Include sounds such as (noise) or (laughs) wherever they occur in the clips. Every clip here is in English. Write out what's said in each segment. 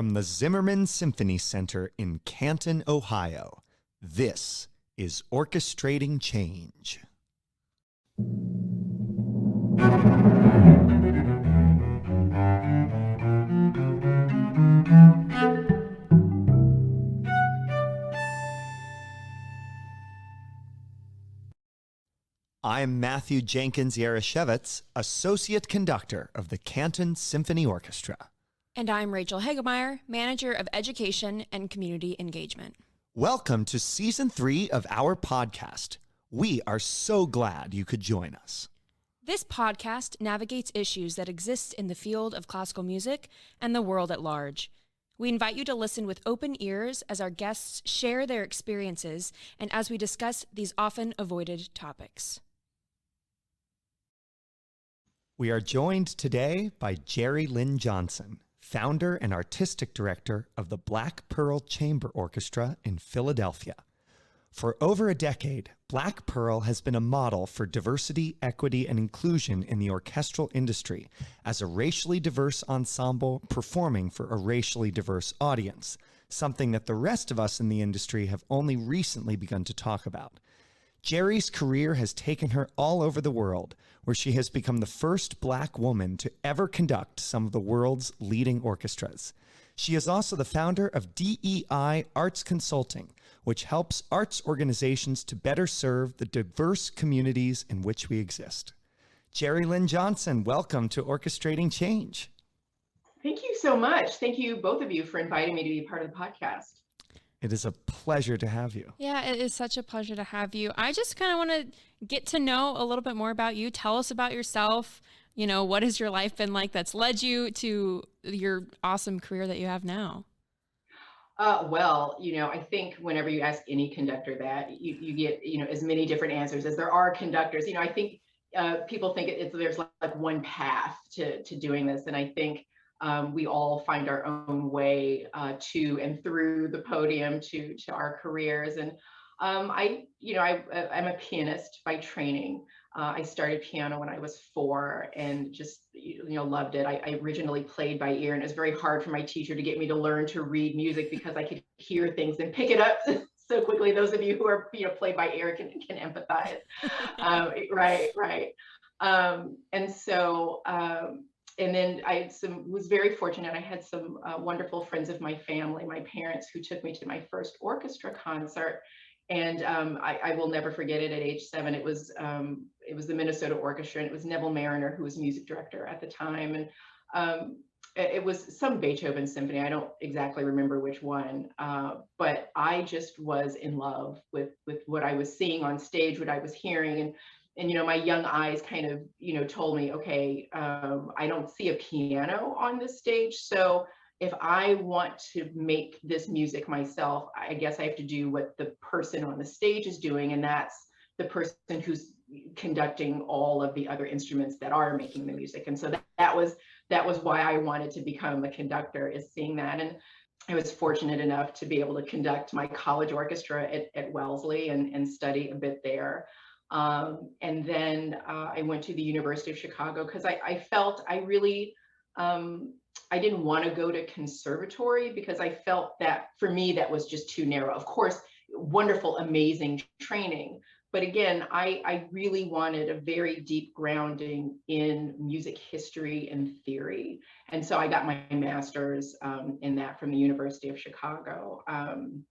From the Zimmerman Symphony Center in Canton, Ohio, this is Orchestrating Change. I'm Matthew Jenkins Jaroszewicz, Associate Conductor of the Canton Symphony Orchestra. And I'm Rachel Hagemeyer, Manager of Education and Community Engagement. Welcome to Season 3 of our podcast. We are so glad you could join us. This podcast navigates issues that exist in the field of classical music and the world at large. We invite you to listen with open ears as our guests share their experiences and as we discuss these often avoided topics. We are joined today by Jeri Lynne Johnson, founder and artistic director of the Black Pearl Chamber Orchestra in Philadelphia. For over a decade, Black Pearl has been a model for diversity, equity, and inclusion in the orchestral industry as a racially diverse ensemble performing for a racially diverse audience, something that the rest of us in the industry have only recently begun to talk about. Jeri's career has taken her all over the world, where she has become the first black woman to ever conduct some of the world's leading orchestras. She is also the founder of DEI Arts Consulting, which helps arts organizations to better serve the diverse communities in which we exist. Jeri Lynne Johnson, welcome to Orchestrating Change. Thank you so much. Thank you, both of you, for inviting me to be part of the podcast. It is a pleasure to have you. Yeah, it is such a pleasure to have you. I just kind of want to get to know a little bit more about you. Tell us about yourself. You know, what has your life been like that's led you to your awesome career that you have now? Uh, well, you know, I think whenever you ask any conductor that, you, you get, you know, as many different answers as there are conductors. You know, I think uh, people think it's there's like, like one path to to doing this, and I think um, we all find our own way uh, to and through the podium to to our careers. And um, I, you know, I, I'm a pianist by training. Uh, I started piano when I was four and just you know loved it. I, I, originally played by ear, and it was very hard for my teacher to get me to learn to read music because I could hear things and pick it up (laughs) so quickly. Those of you who are you know played by ear can can empathize, um, (laughs) right, right. Um, and so um, and then I some, was very fortunate. I had some uh, wonderful friends of my family, my parents, who took me to my first orchestra concert. And um, I, I, will never forget it. At age seven, it was um, it was the Minnesota Orchestra, and it was Neville Marriner who was music director at the time. And um, it, it, was some Beethoven symphony. I don't exactly remember which one, uh, but I just was in love with with what I was seeing on stage, what I was hearing, and and you know my young eyes kind of you know told me okay um, i don't see a piano on this stage so if i want to make this music myself i guess i have to do what the person on the stage is doing and that's the person who's conducting all of the other instruments that are making the music and so that, that was that was why i wanted to become a conductor is seeing that and I was fortunate enough to be able to conduct my college orchestra at, at Wellesley and, and study a bit there. Um, and then uh, I went to the University of Chicago because I, I, felt I really, um, I didn't want to go to conservatory because I felt that for me, that was just too narrow. Of course, wonderful, amazing training. But again, I, I really wanted a very deep grounding in music history and theory. And so I got my master's um, in that from the University of Chicago. Um,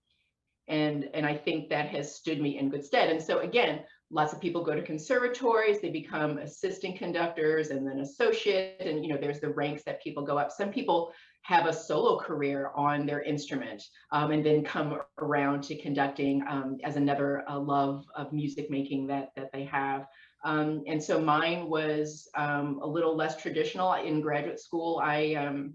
and, and I think that has stood me in good stead. And so again, lots of people go to conservatories they become assistant conductors and then associate and you know there's the ranks that people go up. Some people have a solo career on their instrument um, and then come around to conducting um, as another uh, love of music making that that they have. Um, and so mine was um, a little less traditional. In graduate school i um,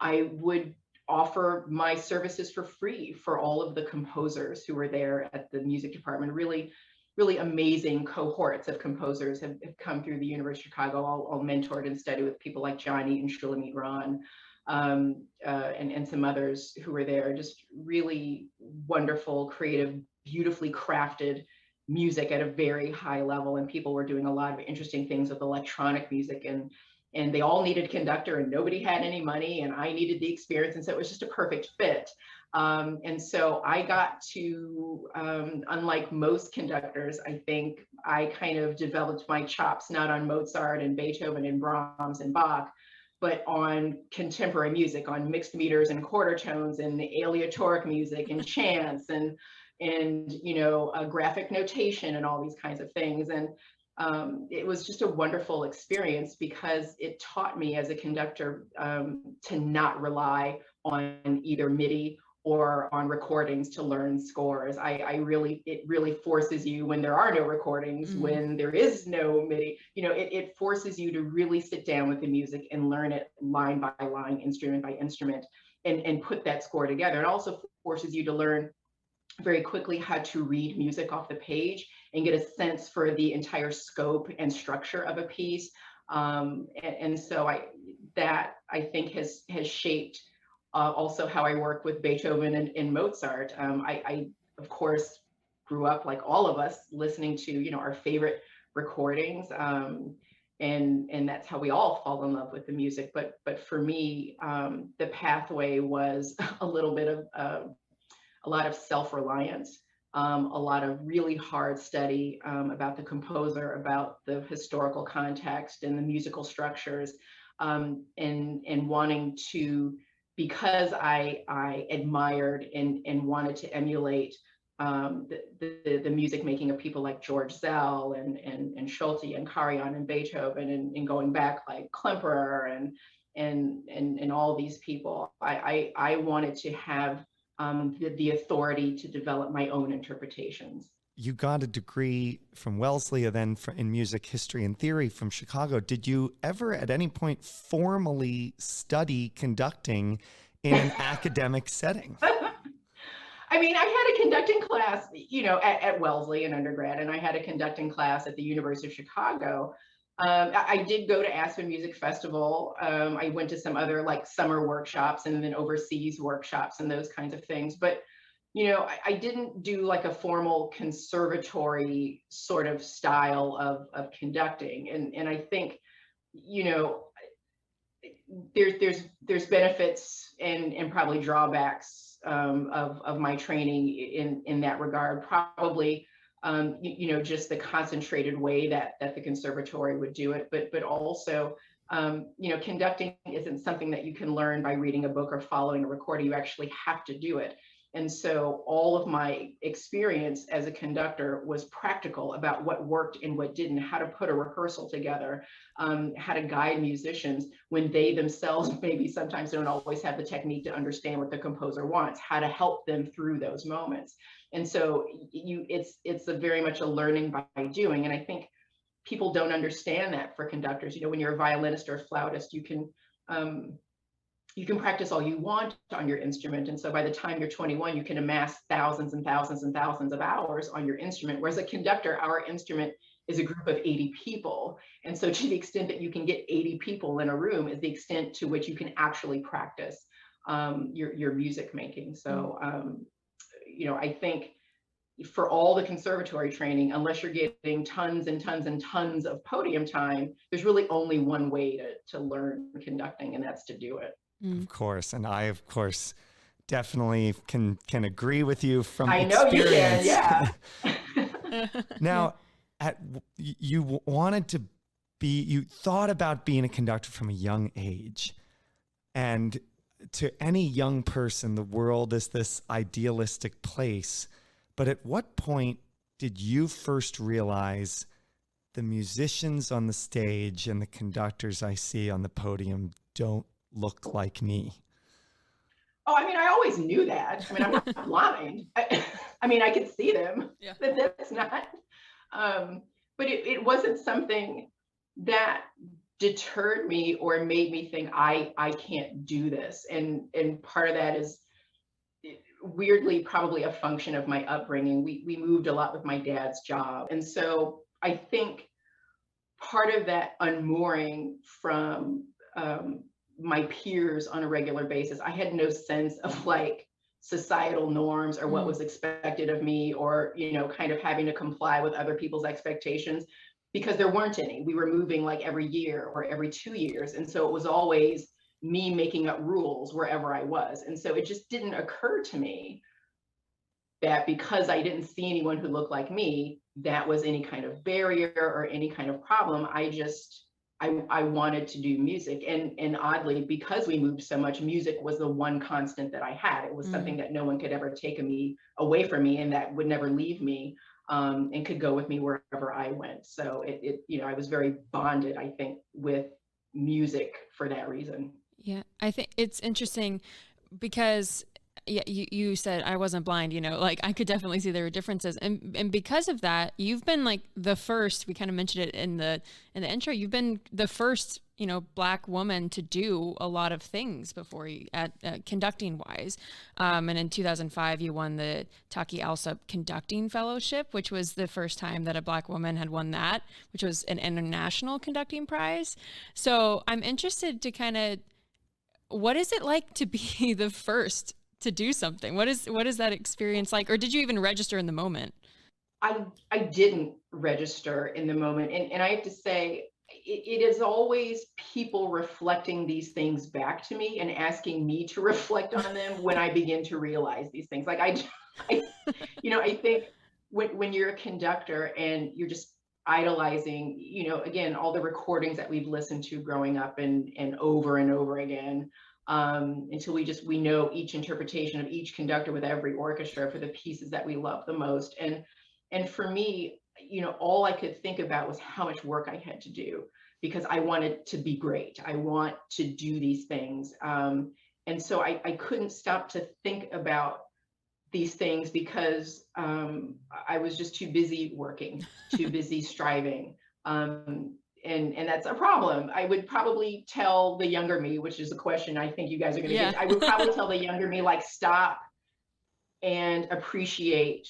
i would offer my services for free for all of the composers who were there at the music department. Really really amazing cohorts of composers have, have come through the University of Chicago, all, all, mentored and studied with people like Johnny and Shulamit Ran um, uh, and, and some others who were there. Just really wonderful, creative, beautifully crafted music at a very high level. And people were doing a lot of interesting things with electronic music and and they all needed conductor and nobody had any money and I needed the experience. And so it was just a perfect fit. Um, and so I got to, um, unlike most conductors, I think I kind of developed my chops not on Mozart and Beethoven and Brahms and Bach, but on contemporary music, on mixed meters and quarter tones and the aleatoric music and (laughs) chants and and you know graphic notation and all these kinds of things. And um, it was just a wonderful experience because it taught me as a conductor um, to not rely on either MIDI or on recordings to learn scores. I, I, really, it really forces you when there are no recordings, mm-hmm. when there is no MIDI, you know, it, it forces you to really sit down with the music and learn it line by line, instrument by instrument, and, and put that score together. It also forces you to learn very quickly how to read music off the page and get a sense for the entire scope and structure of a piece. Um, and, and, so I that I think has has shaped uh, also how I work with Beethoven and, and Mozart. Um, I, I of course grew up like all of us listening to you know our favorite recordings um, and and that's how we all fall in love with the music but but for me um, the pathway was (laughs) a little bit of uh, a lot of self-reliance um, a lot of really hard study um, about the composer, about the historical context and the musical structures, um, and and wanting to, because I I admired and and wanted to emulate um, the, the, the music making of people like George Szell and and and Solti and Karajan and Beethoven and, and going back like Klemperer and and and and all these people. I I, I wanted to have um, the, the authority to develop my own interpretations. You got a degree from Wellesley, and then in music history and theory from Chicago. Did you ever, at any point, formally study conducting in an (laughs) academic setting? I mean, I had a conducting class, you know, at, at Wellesley in undergrad, and I had a conducting class at the University of Chicago. Um, I, I, did go to Aspen Music Festival. Um, I went to some other like summer workshops and then overseas workshops and those kinds of things. But you know, I, I didn't do like a formal conservatory sort of style of of conducting. And and I think, you know, there's there's there's benefits and and probably drawbacks um, of of my training in in that regard. Probably um, you, you, know, just the concentrated way that that the conservatory would do it, but but also, um, you know, conducting isn't something that you can learn by reading a book or following a recording. You actually have to do it. And so all of my experience as a conductor was practical about what worked and what didn't, how to put a rehearsal together, um, how to guide musicians when they themselves (laughs) maybe sometimes don't always have the technique to understand what the composer wants, how to help them through those moments. And so you it's it's a very much a learning by doing and i think people don't understand that for conductors. You know when you're a violinist or a flautist you can um, you can practice all you want on your instrument and so by the time you're 21 you can amass thousands and thousands and thousands of hours on your instrument whereas a conductor our instrument is a group of 80 people and so to the extent that you can get 80 people in a room is the extent to which you can actually practice um, your, your music making so mm. um, you know, I think for all the conservatory training, unless you're getting tons and tons and tons of podium time, there's really only one way to, to learn conducting, and that's to do it. Mm. Of course. And I, of course, definitely can can agree with you from I experience. know you can, yeah. (laughs) (laughs) now, at you wanted to be, you thought about being a conductor from a young age, and to any young person, the world is this idealistic place. But at what point did you first realize the musicians on the stage and the conductors I see on the podium don't look like me? Oh, I mean, I always knew that. I mean, I'm not (laughs) blind. I, I, mean, I could see them. Yeah. But that's not. Um, but it, it wasn't something that deterred me or made me think I I can't do this. And and part of that is weirdly probably a function of my upbringing. We we moved a lot with my dad's job. And so I think part of that unmooring from um, my peers on a regular basis, I had no sense of like societal norms or what mm. was expected of me or you know kind of having to comply with other people's expectations because there weren't any. We were moving like every year or every two years. And so it was always me making up rules wherever I was. And so it just didn't occur to me that because I didn't see anyone who looked like me, that was any kind of barrier or any kind of problem. I just I, I wanted to do music. And and oddly because we moved so much music was the one constant that I had. It was mm something that no one could ever take me away from me and that would never leave me um, and could go with me wherever I went. So it, it you know I was very bonded I think with music for that reason. Yeah I think it's interesting because yeah you, you said i wasn't blind you know like i could definitely see there were differences and and because of that you've been like the first we kind of mentioned it in the in the intro you've been the first you know black woman to do a lot of things before you at uh, conducting wise. Um, and in 2005 you won the taki alsop conducting fellowship which was the first time that a black woman had won that which was an international conducting prize. So i'm interested to kind of what is it like to be (laughs) the first to do something. What is what is that experience like? Or did you even register in the moment? I I didn't register in the moment. And, and I have to say, it, is always people reflecting these things back to me and asking me to (laughs) reflect on them when I begin to realize these things. Like I, (laughs) I you know, I think when, when you're a conductor and you're just idolizing, you know, again, all the recordings that we've listened to growing up and and over and over again um, until we just we know each interpretation of each conductor with every orchestra for the pieces that we love the most. And and for me you know all i could think about was how much work i had to do because i wanted to be great. I want to do these things. Um, and so I, I couldn't stop to think about these things because um, i was just too busy working too busy striving. Um, and and that's a problem. I would probably tell the younger me, which is a question I think you guys are going to yeah. get. I would probably tell the younger me like stop and appreciate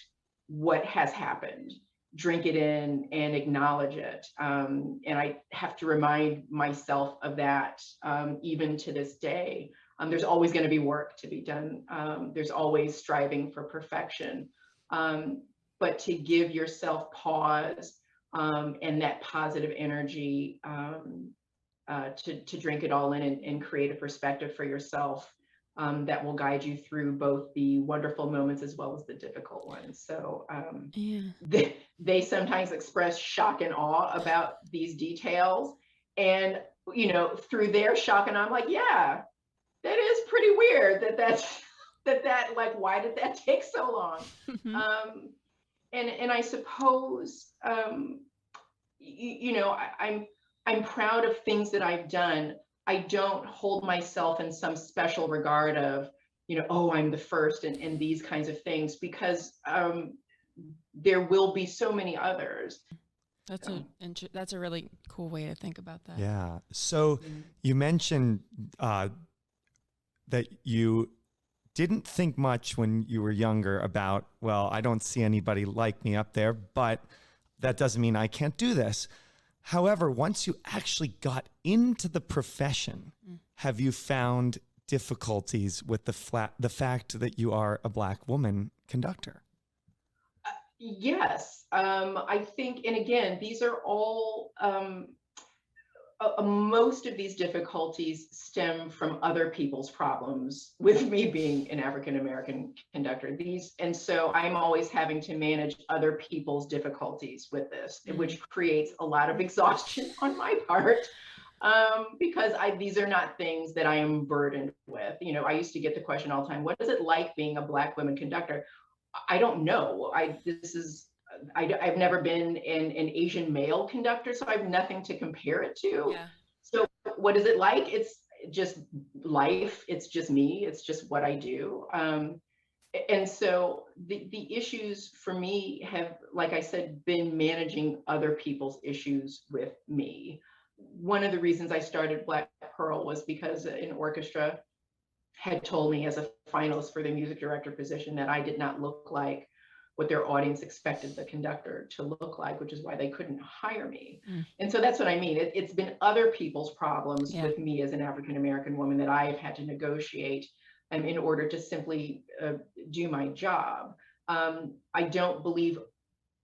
what has happened, drink it in, and acknowledge it. Um, and I have to remind myself of that um, even to this day. Um, there's always going to be work to be done. Um, there's always striving for perfection. Um, but to give yourself pause um, and that positive energy um, uh, to, to drink it all in and, and create a perspective for yourself um, that will guide you through both the wonderful moments as well as the difficult ones. So um, yeah. they, they sometimes express shock and awe about these details. And, you know, through their shock and I'm like, yeah, that is pretty weird that that's, (laughs) that that like, why did that (laughs) take so long? Mm-hmm. Um, and and I suppose um, you, you know I, I'm I'm proud of things that I've done. I don't hold myself in some special regard of you know oh I'm the first and, and these kinds of things because um, there will be so many others. That's a that's a really cool way to think about that. Yeah. So mm-hmm. you mentioned uh, that you didn't think much when you were younger about, well, I don't see anybody like me up there, but that doesn't mean I can't do this. However, once you actually got into the profession, mm. have you found difficulties with the flat the fact that you are a black woman conductor? Uh, yes, um, I think, and again, these are all um, uh, most of these difficulties stem from other people's problems with me being an African American conductor. These and so I'm always having to manage other people's difficulties with this, mm-hmm. which creates a lot of (laughs) exhaustion on my part. Um, because I these are not things that I am burdened with. You know, I used to get the question all the time, what is it like being a black woman conductor? I don't know. I this is I, have never been an, an Asian male conductor, so I have nothing to compare it to. Yeah. So what is it like? It's just life. It's just me. It's just what I do. Um, and so the, the issues for me have, like I said, been managing other people's issues with me. One of the reasons I started Black Pearl was because an orchestra had told me as a finalist for the music director position that I did not look like what their audience expected the conductor to look like, which is why they couldn't hire me. Mm. And so that's what I mean. It, has been other people's problems yeah. with me as an African American woman that I have had to negotiate um, in order to simply uh, do my job. Um, I don't believe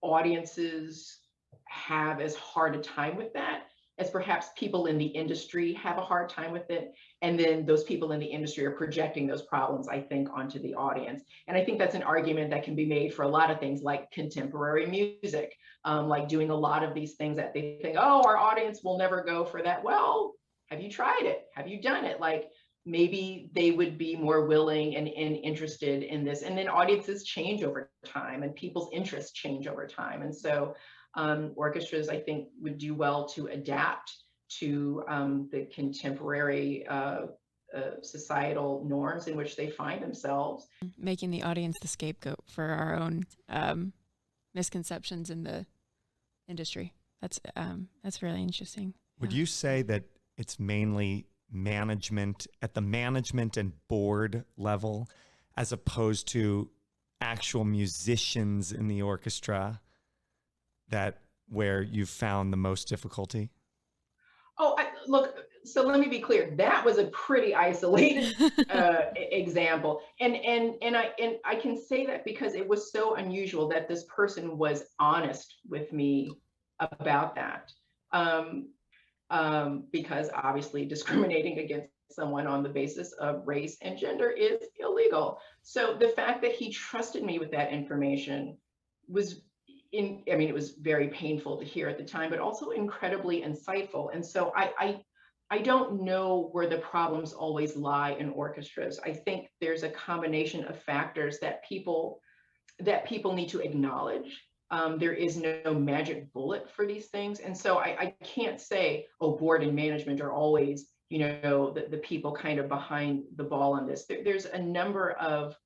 audiences have as hard a time with that as perhaps people in the industry have a hard time with it. And then those people in the industry are projecting those problems, I think, onto the audience. And I think that's an argument that can be made for a lot of things like contemporary music, um, like doing a lot of these things that they think, oh, our audience will never go for that. Well, have you tried it? Have you done it? Like maybe they would be more willing and, and interested in this. And then audiences change over time and people's interests change over time. And so um, orchestras, I think, would do well to adapt to um, the contemporary uh, uh, societal norms in which they find themselves. Making the audience the scapegoat for our own um, misconceptions in the industry. That's um, that's really interesting. Would yeah. you say that it's mainly management at the management and board level, as opposed to actual musicians in the orchestra? That where you've found the most difficulty? Oh, I, look. So let me be clear. That was a pretty isolated (laughs) uh, example, and and and I and I can say that because it was so unusual that this person was honest with me about that. Um, um, because obviously discriminating against someone on the basis of race and gender is illegal. So the fact that he trusted me with that information was in, I mean, it was very painful to hear at the time, but also incredibly insightful. And so I, I, I don't know where the problems always lie in orchestras. I think there's a combination of factors that people that people need to acknowledge. Um, there is no magic bullet for these things, and so I, I can't say, oh, board and management are always, you know, the, the people kind of behind the ball on this. There, there's a number of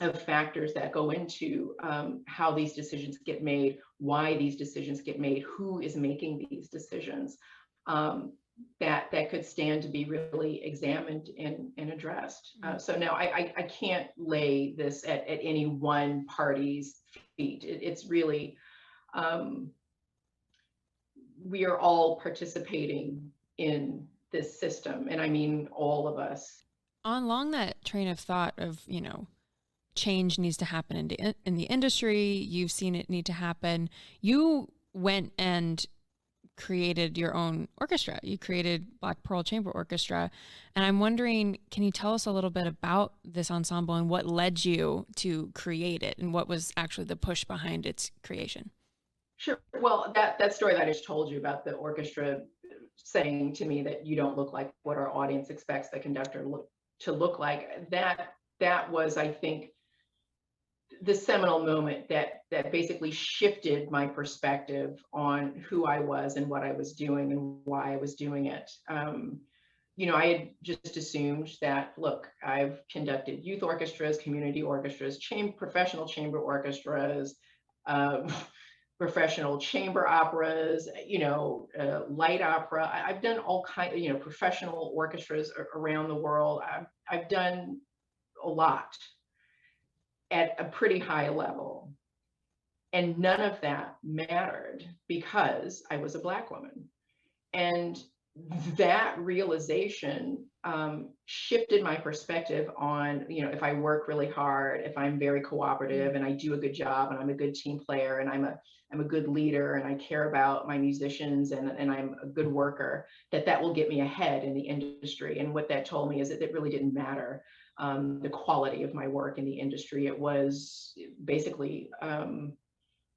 of factors that go into um, how these decisions get made, why these decisions get made, who is making these decisions, um, that that could stand to be really examined and, and addressed. Uh, mm-hmm. so now I, I, I, can't lay this at, at any one party's feet. It, it's really, um, we are all participating in this system. And I mean all of us. Along that train of thought of, you know, change needs to happen in the, in the industry. You've seen it need to happen. You went and created your own orchestra. You created Black Pearl Chamber Orchestra. And I'm wondering, can you tell us a little bit about this ensemble and what led you to create it and what was actually the push behind its creation? Sure. Well, that, that story that I just told you about the orchestra saying to me that you don't look like what our audience expects the conductor look, to look like, that that was, I think, the seminal moment that that basically shifted my perspective on who I was and what I was doing and why I was doing it. Um, you know, I had just assumed that look, I've conducted youth orchestras, community orchestras, professional chamber orchestras, uh, (laughs) professional chamber operas, you know, uh, light opera. I, have done all kind of, you know, professional orchestras around the world. I've, I've done a lot at a pretty high level. And none of that mattered because I was a Black woman. And that realization um, shifted my perspective on, you know, if I work really hard, if I'm very cooperative and I do a good job and I'm a good team player and I'm a I'm a good leader and I care about my musicians and, and I'm a good worker, that that will get me ahead in the industry. And what that told me is that it really didn't matter um, the quality of my work in the industry. It was basically, um,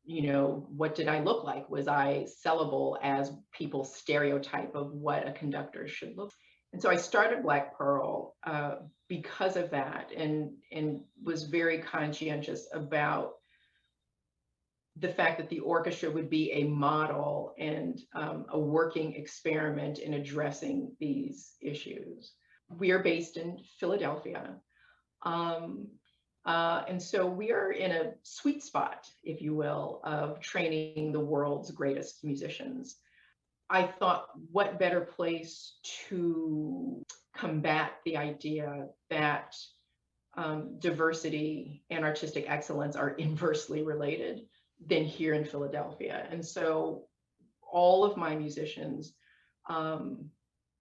you know, what did I look like? Was I sellable as people's stereotype of what a conductor should look? And so I started Black Pearl uh, because of that, and and was very conscientious about the fact that the orchestra would be a model and um, a working experiment in addressing these issues we are based in Philadelphia. Um, uh, and so we are in a sweet spot, if you will, of training the world's greatest musicians. I thought, what better place to combat the idea that um, diversity and artistic excellence are inversely related than here in Philadelphia. And so all of my musicians um,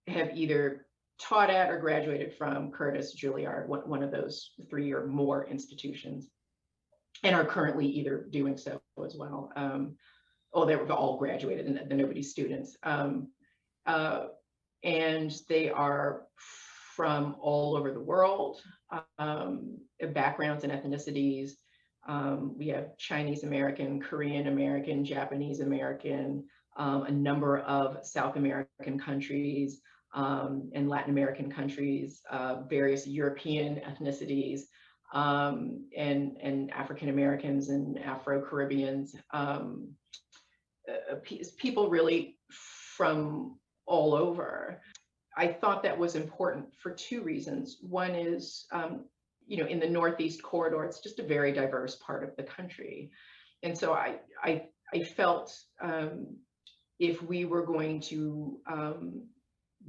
have either taught at or graduated from Curtis, Juilliard, one, of those three or more institutions, and are currently either doing so as well. Um, oh, they were all graduated and nobody's students. Um, uh, and they are from all over the world, um, backgrounds and ethnicities. Um, we have Chinese American, Korean American, Japanese American, um, a number of South American countries um, and Latin American countries, uh, various European ethnicities, um, and, and African Americans and Afro Caribbeans. Um, uh, people really from all over. I thought that was important for two reasons. One is, um, you know, in the Northeast corridor, it's just a very diverse part of the country. And so I, I, I felt um, if we were going to um,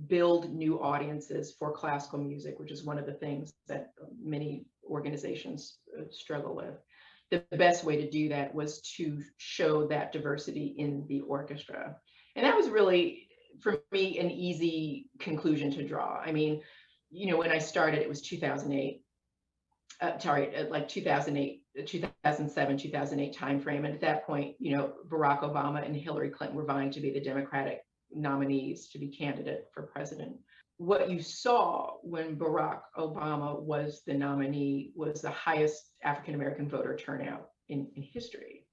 build new audiences for classical music, which is one of the things that many organizations uh, struggle with, the best way to do that was to show that diversity in the orchestra. And that was really, for me, an easy conclusion to draw. I mean, you know, when I started, it was 2008. Uh, sorry, uh, like 2008, 2007, 2008 timeframe. And at that point, you know, Barack Obama and Hillary Clinton were vying to be the Democratic nominees to be candidate for president what you saw when Barack Obama was the nominee was the highest African American voter turnout in, in history.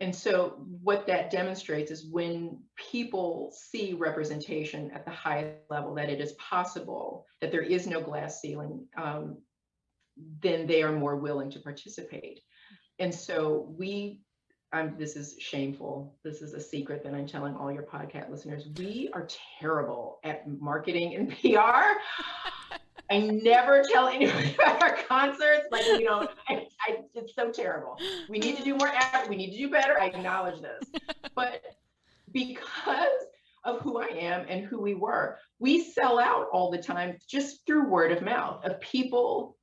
And so, what that demonstrates is when people see representation at the highest level, that it is possible, that there is no glass ceiling, um, then they are more willing to participate. And so, we I'm, this is shameful. This is a secret that I'm telling all your podcast listeners. We are terrible at marketing and (laughs) PR. I never tell anyone (laughs) about our concerts. Like we don't. I, I, it's so terrible. We need to do more. We need to do better. I acknowledge this, but because of who I am and who we were, we sell out all the time just through word of mouth of people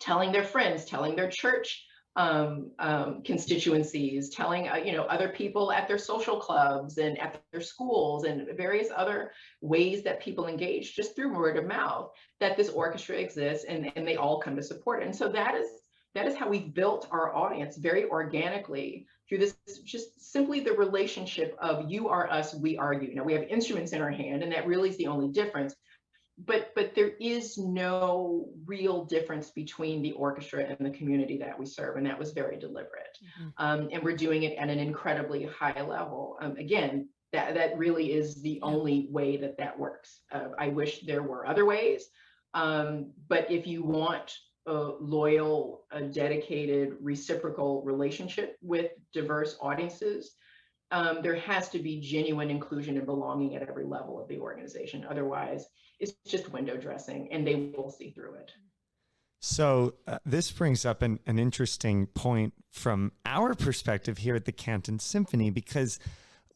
telling their friends, telling their church um, um, constituencies, telling uh, you know other people at their social clubs and at their schools and various other ways that people engage just through word of mouth that this orchestra exists and, and they all come to support it. And so that is that is how we've built our audience very organically through this just simply the relationship of you are us, we are you. Now we have instruments in our hand, and that really is the only difference but but there is no real difference between the orchestra and the community that we serve and that was very deliberate. Mm-hmm. um, and we're doing it at an incredibly high level. Um, again that that really is the only way that that works. Uh, i wish there were other ways. Um, but if you want a loyal a dedicated reciprocal relationship with diverse audiences um, there has to be genuine inclusion and belonging at every level of the organization otherwise it's just window dressing and they will see through it. So, uh, this brings up an, an interesting point from our perspective here at the Canton Symphony because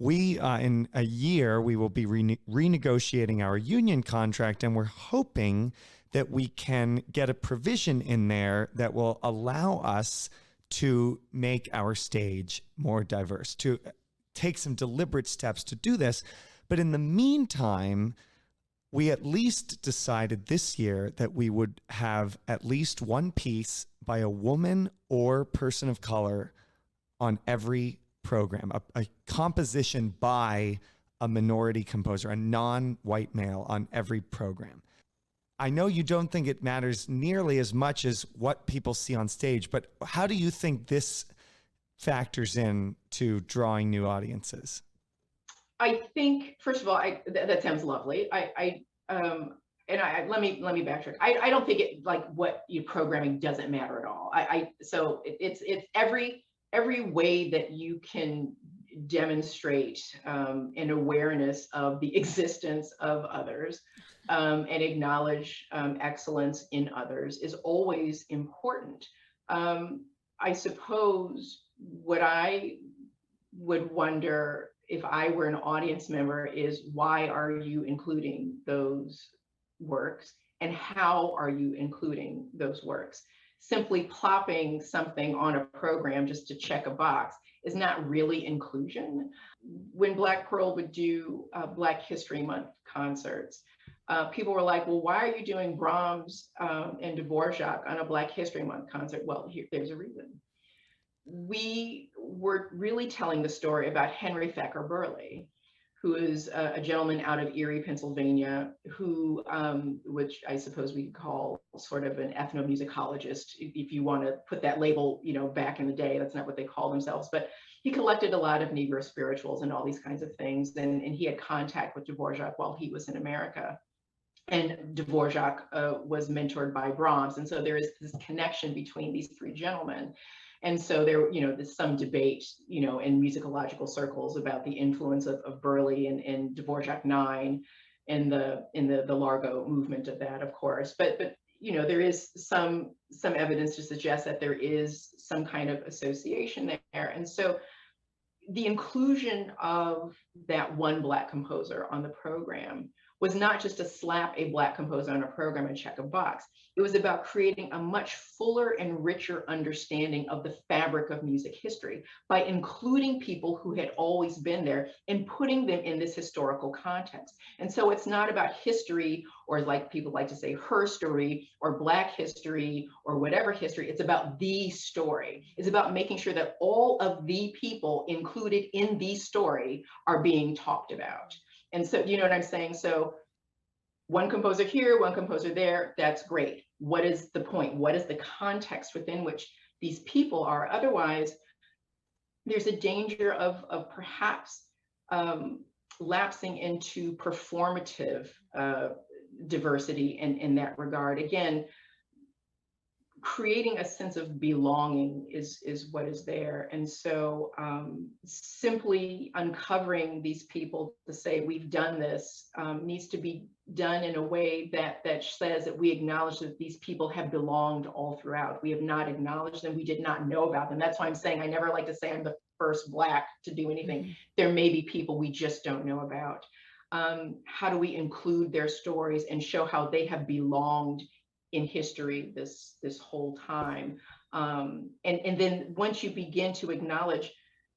we, uh, in a year, we will be rene- renegotiating our union contract, and we're hoping that we can get a provision in there that will allow us to make our stage more diverse, to take some deliberate steps to do this. But in the meantime, we at least decided this year that we would have at least one piece by a woman or person of color on every program, a, a composition by a minority composer, a non white male on every program. I know you don't think it matters nearly as much as what people see on stage, but how do you think this factors in to drawing new audiences? I think, first of all, I, th- that sounds lovely. I, I um, and I let me let me backtrack. I, I don't think it like what you programming doesn't matter at all. I, I so it, it's it's every every way that you can demonstrate um, an awareness of the (laughs) existence of others um, and acknowledge um, excellence in others is always important. Um, I suppose what I would wonder if I were an audience member is why are you including those works and how are you including those works? Simply plopping something on a program just to check a box is not really inclusion. When Black Pearl would do uh, Black History Month concerts, uh, people were like, well, why are you doing Brahms um, and Dvorak on a Black History Month concert? Well, here, there's a reason we were really telling the story about Henry Thacker Burleigh, who is a, a gentleman out of Erie, Pennsylvania, who, um, which I suppose we could call sort of an ethnomusicologist, if you want to put that label, you know, back in the day. That's not what they call themselves, but he collected a lot of Negro spirituals and all these kinds of things. And, and he had contact with Dvorak while he was in America. And Dvorak uh, was mentored by Brahms. And so there is this connection between these three gentlemen. And so there, you know, there's some debate, you know, in musicological circles about the influence of, of Burleigh and, and Dvorak Nine in the in the the Largo movement of that, of course. But but you know, there is some some evidence to suggest that there is some kind of association there. And so the inclusion of that one Black composer on the program was not just to slap a Black composer on a program and check a box. It was about creating a much fuller and richer understanding of the fabric of music history by including people who had always been there and putting them in this historical context. And so it's not about history or like people like to say her story or black history or whatever history it's about the story it's about making sure that all of the people included in the story are being talked about and so you know what i'm saying? So one composer here one composer there that's great. What is the point? What is the context within which these people are? Otherwise there's a danger of of perhaps um, lapsing into performative uh, diversity in, in that regard. Again, creating a sense of belonging is is what is there. And so um, simply uncovering these people to say we've done this um, needs to be done in a way that that says that we acknowledge that these people have belonged all throughout. We have not acknowledged them. We did not know about them. That's why i'm saying i never like to say i'm the first black to do anything. Mm-hmm. there may be people we just don't know about. Um, how do we include their stories and show how they have belonged in history this this whole time. Um, and and then once you begin to acknowledge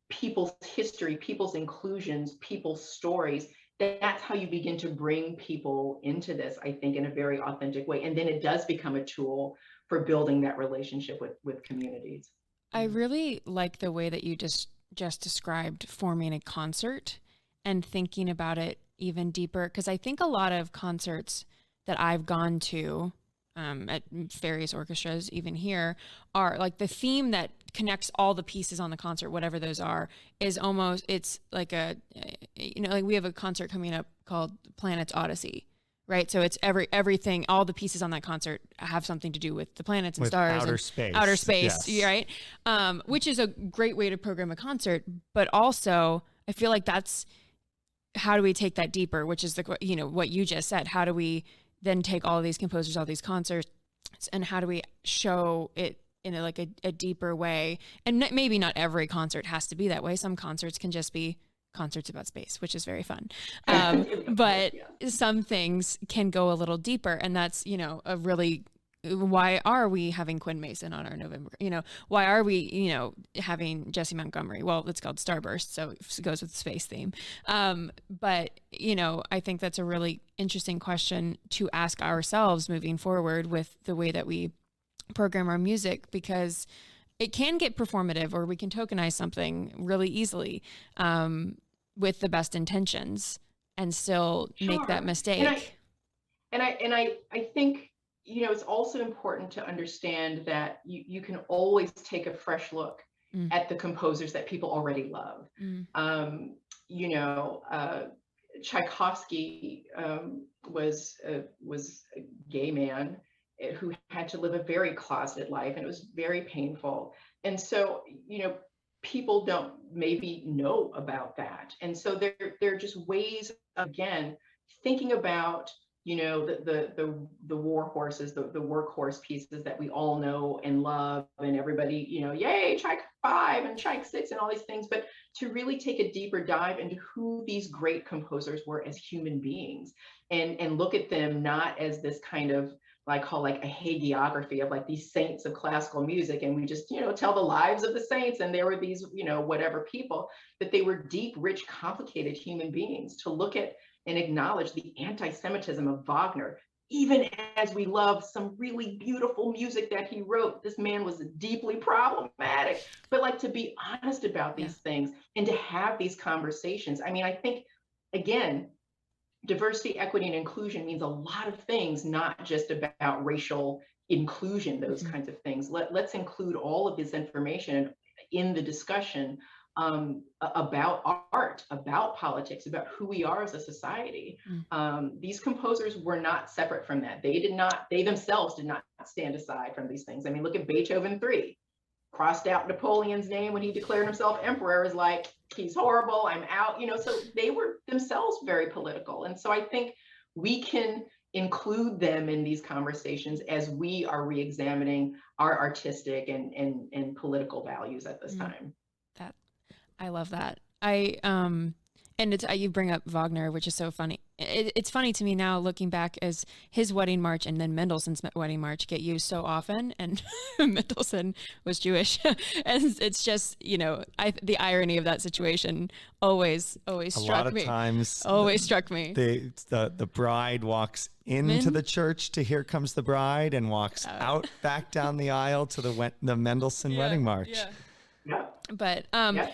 people's history people's inclusions people's stories that's how you begin to bring people into this i think in a very authentic way. And then it does become a tool for building that relationship with with communities. I really like the way that you just just described forming a concert and thinking about it even deeper because I think a lot of concerts that I've gone to um, at various orchestras, even here, are like the theme that connects all the pieces on the concert, whatever those are, is almost it's like a you know like we have a concert coming up called Planets Odyssey, right? So it's every everything, all the pieces on that concert have something to do with the planets and with stars, outer and space, outer space, yes. right? Um, which is a great way to program a concert, but also I feel like that's how do we take that deeper which is the you know what you just said how do we then take all these composers all these concerts and how do we show it in a, like a, a deeper way? And maybe not every concert has to be that way. Some concerts can just be concerts about space which is very fun. Um, (laughs) but some things can go a little deeper and that's you know a really why are we having Quinn Mason on our November? You know, why are we, you know, having Jessie Montgomery? Well, it's called Starburst, so it goes with the space theme. Um, but you know, I think that's a really interesting question to ask ourselves moving forward with the way that we program our music because it can get performative or we can tokenize something really easily um, with the best intentions and still sure. make that mistake. And I, and I and I I think you know, it's also important to understand that you, you can always take a fresh look mm. at the composers that people already love. Mm. Um, you know, uh, Tchaikovsky um, was a, was a gay man eh, who had to live a very closeted life, and it was very painful. And so, you know, people don't maybe know about that, and so there there are just ways again thinking about you know the the the, the war horses the, the workhorse pieces that we all know and love and everybody you know yay Tchaik 5 and Tchaik 6 and all these things but to really take a deeper dive into who these great composers were as human beings and and look at them not as this kind of I call like a hagiography of like these saints of classical music. And we just, you know, tell the lives of the saints. And there were these, you know, whatever people, but they were deep, rich, complicated human beings to look at and acknowledge the anti Semitism of Wagner, even as we love some really beautiful music that he wrote, this man was deeply problematic. But like to be honest about these things and to have these conversations. I mean, I think, again, diversity, equity, and inclusion means a lot of things, not just about racial inclusion, those mm-hmm. kinds of things. Let, let's include all of this information in the discussion um, about art, about politics, about who we are as a society. Mm. Um, these composers were not separate from that. They did not, they themselves did not stand aside from these things. I mean, look at Beethoven 3, crossed out Napoleon's name when he declared himself emperor, is like, he's horrible, I'm out, you know, so they were themselves very political. And so I think we can include them in these conversations as we are re-examining our artistic and, and, and political values at this mm. time. I love that. I um and it's you bring up Wagner, which is so funny. It, it's funny to me now looking back as his wedding march and then Mendelssohn's wedding march get used so often, and (laughs) Mendelssohn was Jewish, (laughs) and it's just you know I the irony of that situation always always a struck lot of me. times always the, struck me. The, the the bride walks into the church to "Here Comes the Bride" and walks uh, out back down the aisle to the the Mendelssohn (laughs) yeah, wedding march. Yeah. Yeah. But um. Yeah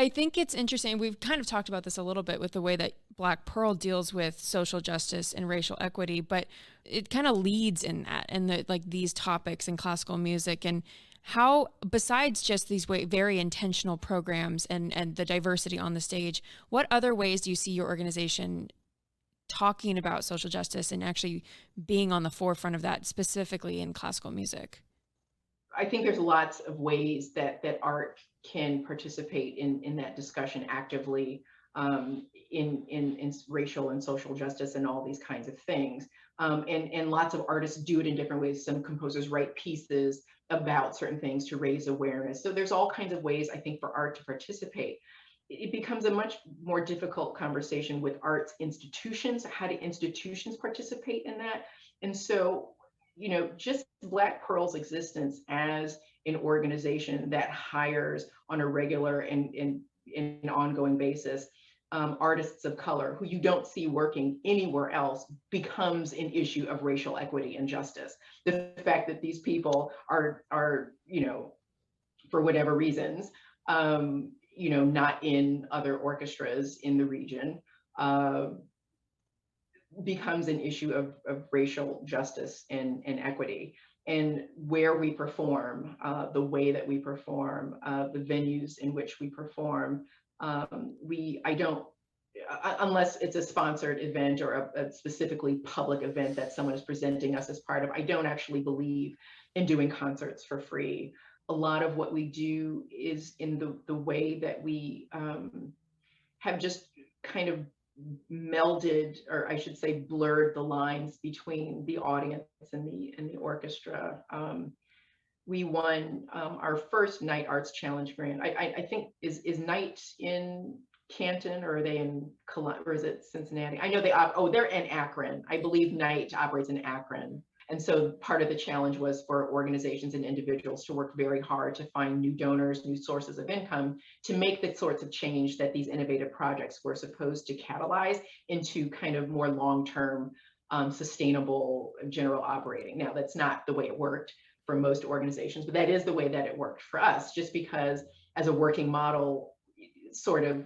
I think it's interesting. We've kind of talked about this a little bit with the way that Black Pearl deals with social justice and racial equity, but it kind of leads in that and the, like these topics in classical music and how besides just these way, very intentional programs and and the diversity on the stage, what other ways do you see your organization talking about social justice and actually being on the forefront of that specifically in classical music? I think there's lots of ways that that art can participate in in that discussion actively um, in, in in racial and social justice and all these kinds of things. Um, and and lots of artists do it in different ways. Some composers write pieces about certain things to raise awareness. So there's all kinds of ways I think for art to participate. It becomes a much more difficult conversation with arts institutions. How do institutions participate in that? And so, you know, just Black Pearl's existence as an organization that hires on a regular and, and, and ongoing basis um, artists of color who you don't see working anywhere else becomes an issue of racial equity and justice. The fact that these people are are you know for whatever reasons um, you know not in other orchestras in the region uh, becomes an issue of, of racial justice and, and equity and where we perform, uh, the way that we perform, uh, the venues in which we perform. Um, we, I don't, uh, unless it's a sponsored event or a, a, specifically public event that someone is presenting us as part of, I don't actually believe in doing concerts for free. A lot of what we do is in the, the way that we um, have just kind of melded, or I should say, blurred the lines between the audience and the and the orchestra. Um, we won um, our first Knight Arts Challenge grant. I, I, I, think is is Knight in Canton or are they in or is it Cincinnati? I know they oh they're in Akron. I believe Knight operates in Akron. And so part of the challenge was for organizations and individuals to work very hard to find new donors, new sources of income to make the sorts of change that these innovative projects were supposed to catalyze into kind of more long-term um, sustainable general operating. Now that's not the way it worked for most organizations, but that is the way that it worked for us, just because as a working model sort of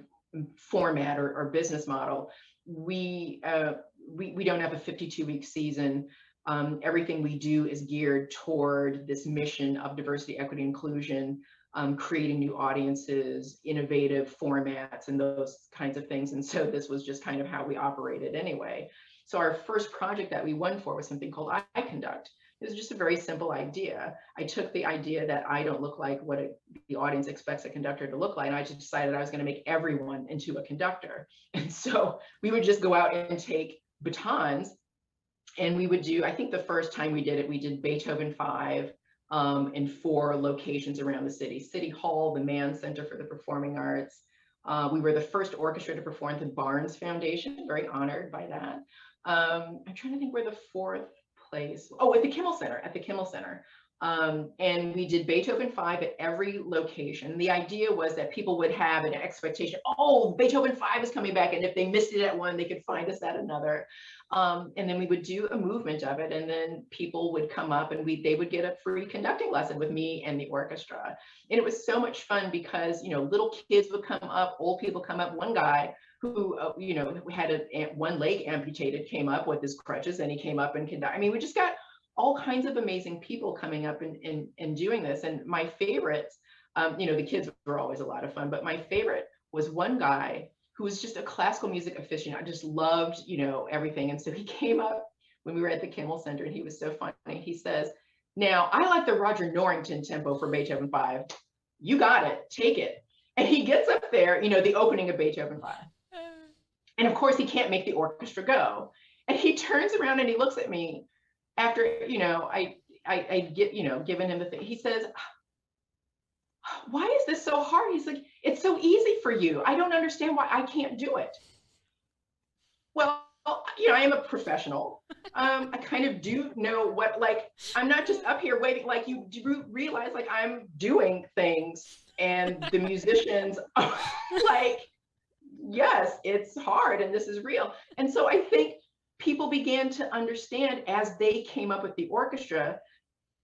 format or, or business model, we, uh, we, we don't have a 52 week season um, everything we do is geared toward this mission of diversity, equity, inclusion, um, creating new audiences, innovative formats, and those kinds of things. And so this was just kind of how we operated anyway. So our first project that we won for was something called I Conduct. It was just a very simple idea. I took the idea that I don't look like what it, the audience expects a conductor to look like, and I just decided I was going to make everyone into a conductor. (laughs) And so we would just go out and take batons and we would do, I think the first time we did it, we did Beethoven 5 um, in four locations around the city. City Hall, the Mann Center for the Performing Arts. Uh, we were the first orchestra to perform at the Barnes Foundation, very honored by that. Um, I'm trying to think where the fourth place, oh, at the Kimmel Center, at the Kimmel Center. Um, and we did Beethoven 5 at every location. The idea was that people would have an expectation, oh, Beethoven 5 is coming back. And if they missed it at one, they could find us at another. Um, and then we would do a movement of it. And then people would come up and we they would get a free conducting lesson with me and the orchestra. And it was so much fun because, you know, little kids would come up, old people come up. One guy who, uh, you know, had a, one leg amputated came up with his crutches and he came up and conduct. I mean, we just got all kinds of amazing people coming up and, and, and doing this. And my favorites, um, you know, the kids were always a lot of fun, but my favorite was one guy who was just a classical music aficionado. I just loved, you know, everything. And so he (laughs) came up when we were at the Kimmel Center and he was so funny. He says, now I like the Roger Norrington tempo for Beethoven 5. You got it, take it. And he gets up there, you know, the opening of Beethoven 5. (laughs) And of course, he can't make the orchestra go. And he turns around and he looks at me after you know I, I I get you know given him the thing. He says, "Why is this so hard?" He's like, "It's so easy for you. I don't understand why I can't do it." Well, you know, I am a professional. Um, I kind of do know what like I'm not just up here waiting. Like you do realize like I'm doing things, and the musicians are (laughs) like, yes, it's hard, and this is real. And so I think people began to understand as they came up with the orchestra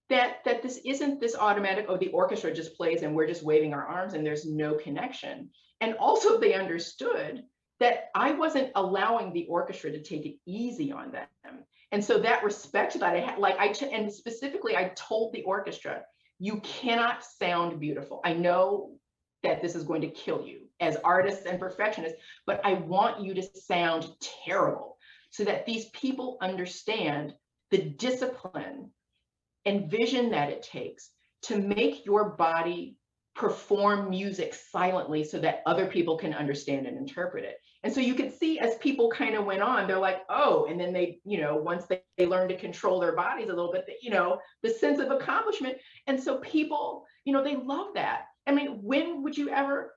that that this isn't this automatic oh the orchestra just plays and we're just waving our arms and there's no connection. And also they understood that i wasn't allowing the orchestra to take it easy on them. And so that respect that i had like I t- and specifically i told the orchestra you cannot sound beautiful. I know that this is going to kill you as artists and perfectionists but i want you to sound terrible so that these people understand the discipline and vision that it takes to make your body perform music silently so that other people can understand and interpret it. And so you could see as people kind of went on, they're like, oh, and then they, you know, once they, they learn to control their bodies a little bit, you know, the sense of accomplishment. And so people, you know, they love that. I mean, when would you ever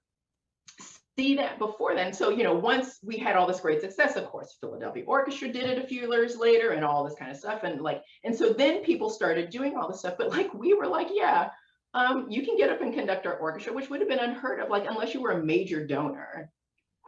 see that before then. So, you know, once we had all this great success, of course, Philadelphia Orchestra did it a few years later and all this kind of stuff. And like, and so then people started doing all this stuff. But like, we were like, yeah, um, you can get up and conduct our orchestra, which would have been unheard of, like, unless you were a major donor.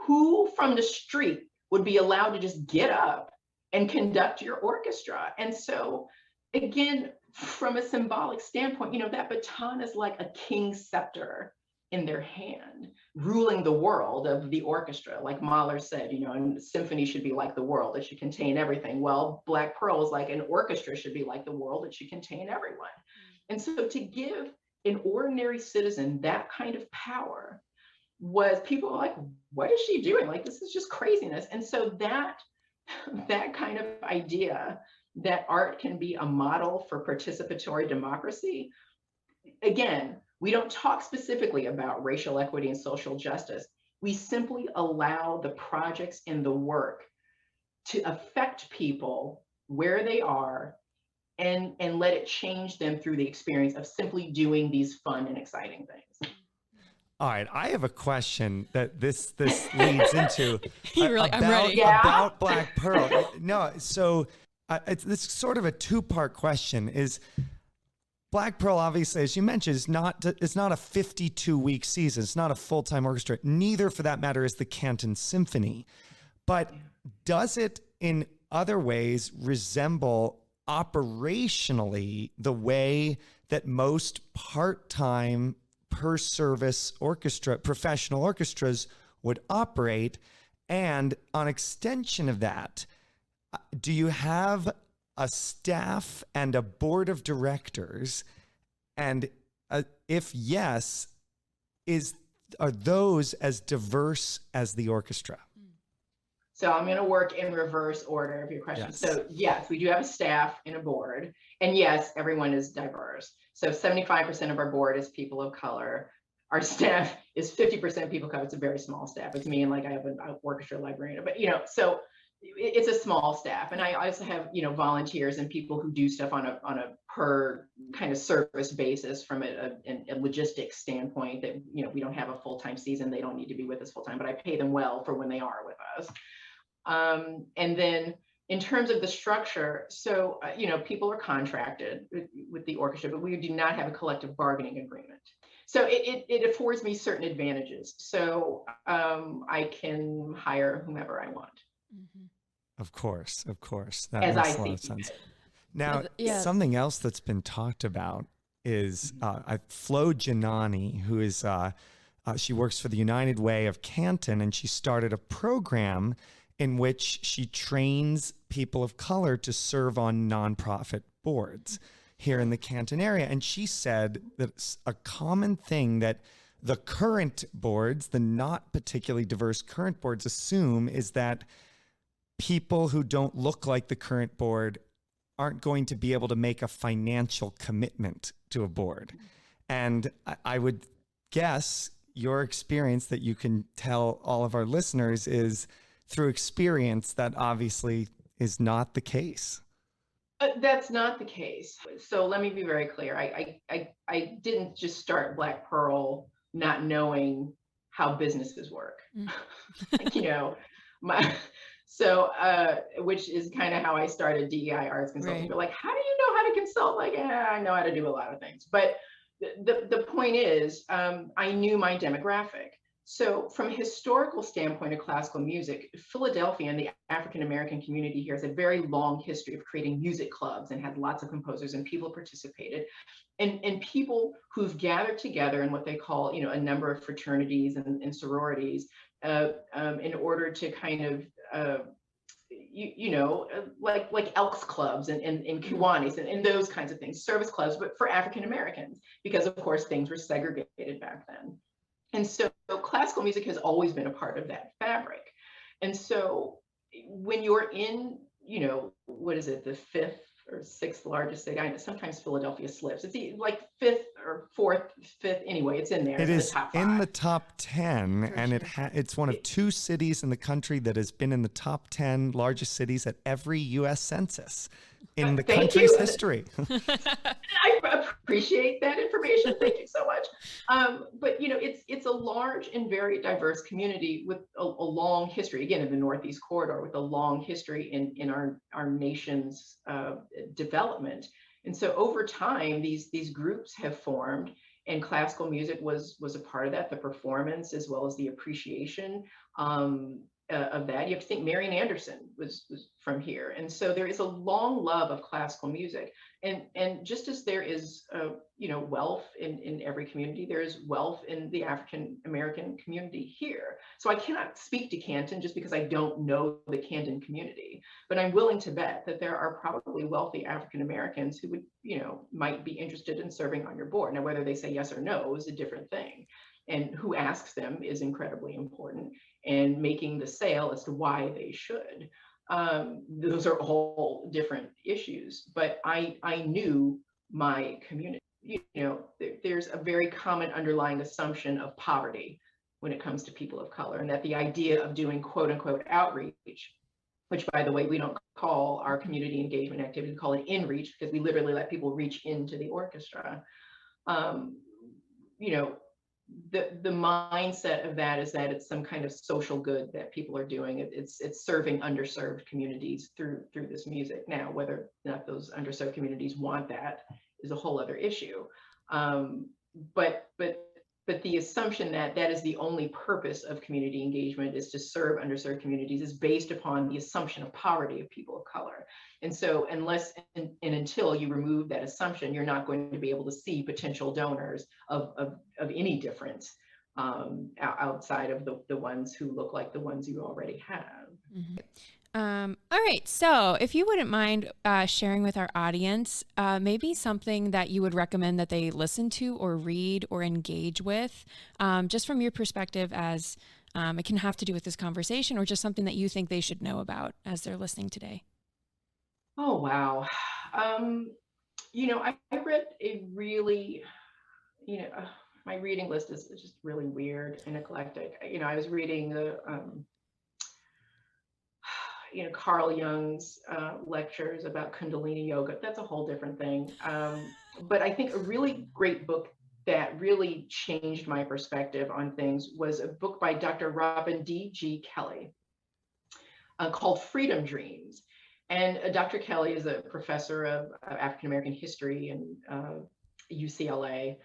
Who from the street would be allowed to just get up and conduct your orchestra? And so, again, from a symbolic standpoint, you know, that baton is like a king's scepter in their hand, ruling the world of the orchestra. Like Mahler said, you know, and symphony should be like the world, it should contain everything. Well, Black Pearl is like an orchestra should be like the world, it should contain everyone. Mm. And so to give an ordinary citizen that kind of power was people were like, what is she doing? Like, this is just craziness. And so that (laughs) that kind of idea that art can be a model for participatory democracy again we don't talk specifically about racial equity and social justice. We simply allow the projects and the work to affect people where they are and, and let it change them through the experience of simply doing these fun and exciting things. All right, I have a question that this this leads into. (laughs) you were like, about, I'm ready. Yeah. About Black Pearl. no, so uh, it's this sort of a two part question. Is Black Pearl, obviously, as you mentioned, is not it's not a 52 week season. It's not a full time orchestra. Neither, for that matter, is the Canton Symphony. But does it, in other ways, resemble operationally the way that most part time per service orchestra, professional orchestras would operate? And on extension of that, uh, do you have a staff and a board of directors? And uh, if yes, is are those as diverse as the orchestra? So I'm going to work in reverse order of your question. Yes. So yes, we do have a staff and a board, and yes, everyone is diverse. So 75% of our board is people of color. Our (laughs) staff is 50% people of color. It's a very small staff. It's me and like I have an orchestra librarian, but you know, so it's a small staff and i also have you know volunteers and people who do stuff on a on a per kind of service basis from a, a, a logistics standpoint that you know we don't have a full-time season they don't need to be with us full-time but i pay them well for when they are with us um, and then in terms of the structure, so uh, you know, people are contracted with, with, the orchestra, but we do not have a collective bargaining agreement. So it, it, it affords me certain advantages. So um, I can hire whomever I want. Mm-hmm. Of course, of course, that As makes I a lot of sense. Now, yeah. something else that's been talked about is mm-hmm. uh, Flo Giannani, who is uh, uh, she works for the United Way of Canton, and she started a program in which she trains people of color to serve on nonprofit boards here in the Canton area. And she said that it's a common thing that the current boards, the not particularly diverse current boards, assume is that people who don't look like the current board aren't going to be able to make a financial commitment to a board. And I, would guess your experience that you can tell all of our listeners is through experience that obviously is not the case. Uh, that's not the case. So let me be very clear. I, I, I, I didn't just start Black Pearl not knowing how businesses work. Mm. (laughs) you know, my so uh, which is kind of how I started DEI Arts Consulting. Right. But like, how do you know how to consult? Like, eh, I know how to do a lot of things. But the the, point is, um, I knew my demographic. So, from a historical standpoint of classical music, Philadelphia and the African American community here has a very long history of creating music clubs and had lots of composers and people participated. And, and people who've gathered together in what they call, you know, a number of fraternities and, and sororities uh, um, in order to kind of uh, you, you know, uh, like like Elks clubs and, and, and mm-hmm. Kiwanis and, and those kinds of things, service clubs, but for African Americans, because of course things were segregated back then. And so classical music has always been a part of that fabric. And so when you're in, you know, what is it, the fifth or sixth largest city. I know sometimes Philadelphia slips. It's like fifth or fourth, fifth. Anyway, it's in there. It is the in the top ten, For and sure. it ha- it's one of two cities in the country that has been in the top ten largest cities at every U.S. census in the country's you. history. (laughs) (laughs) I appreciate that information. Thank you so much. Um, but you know, it's it's a large and very diverse community with a, a, long history. Again, in the Northeast corridor, with a long history in in our our nation's uh, development. And so over time, these these groups have formed, and classical music was was a part of that. The performance as well as the appreciation. Um, uh, of that. You have to think Marian Anderson was, was from here. And so there is a long love of classical music. And, and just as there is, uh, you know, wealth in, in every community, there is wealth in the African American community here. So I cannot speak to Canton just because I don't know the Canton community, but I'm willing to bet that there are probably wealthy African Americans who would, you know, might be interested in serving on your board. Now, whether they say yes or no is a different thing and who asks them is incredibly important and making the sale as to why they should um, those are all different issues but i i knew my community you know there, there's a very common underlying assumption of poverty when it comes to people of color and that the idea of doing quote unquote outreach which by the way we don't call our community engagement activity we call it inreach because we literally let people reach into the orchestra um, you know the the mindset of that is that it's some kind of social good that people are doing. It, it's it's serving underserved communities through through this music. Now, whether or not those underserved communities want that is a whole other issue. Um, but but but the assumption that that is the only purpose of community engagement is to serve underserved communities is based upon the assumption of poverty of people of color. And so unless and, and, until you remove that assumption, you're not going to be able to see potential donors of, of, of any difference um, outside of the, the ones who look like the ones you already have. Mm-hmm. Um, all right. So, if you wouldn't mind uh, sharing with our audience, uh, maybe something that you would recommend that they listen to or read or engage with, um, just from your perspective, as um, it can have to do with this conversation or just something that you think they should know about as they're listening today. Oh, wow. Um, you know, I, I, read a really, you know, uh, my reading list is, just really weird and eclectic. You know, I was reading the, um, you know, Carl Jung's uh, lectures about Kundalini yoga. That's a whole different thing. Um, but I think a really great book that really changed my perspective on things was a book by Dr. Robin D. G. Kelley uh, called Freedom Dreams. And uh, Dr. Kelley is a professor of uh, African American history and uh, UCLA.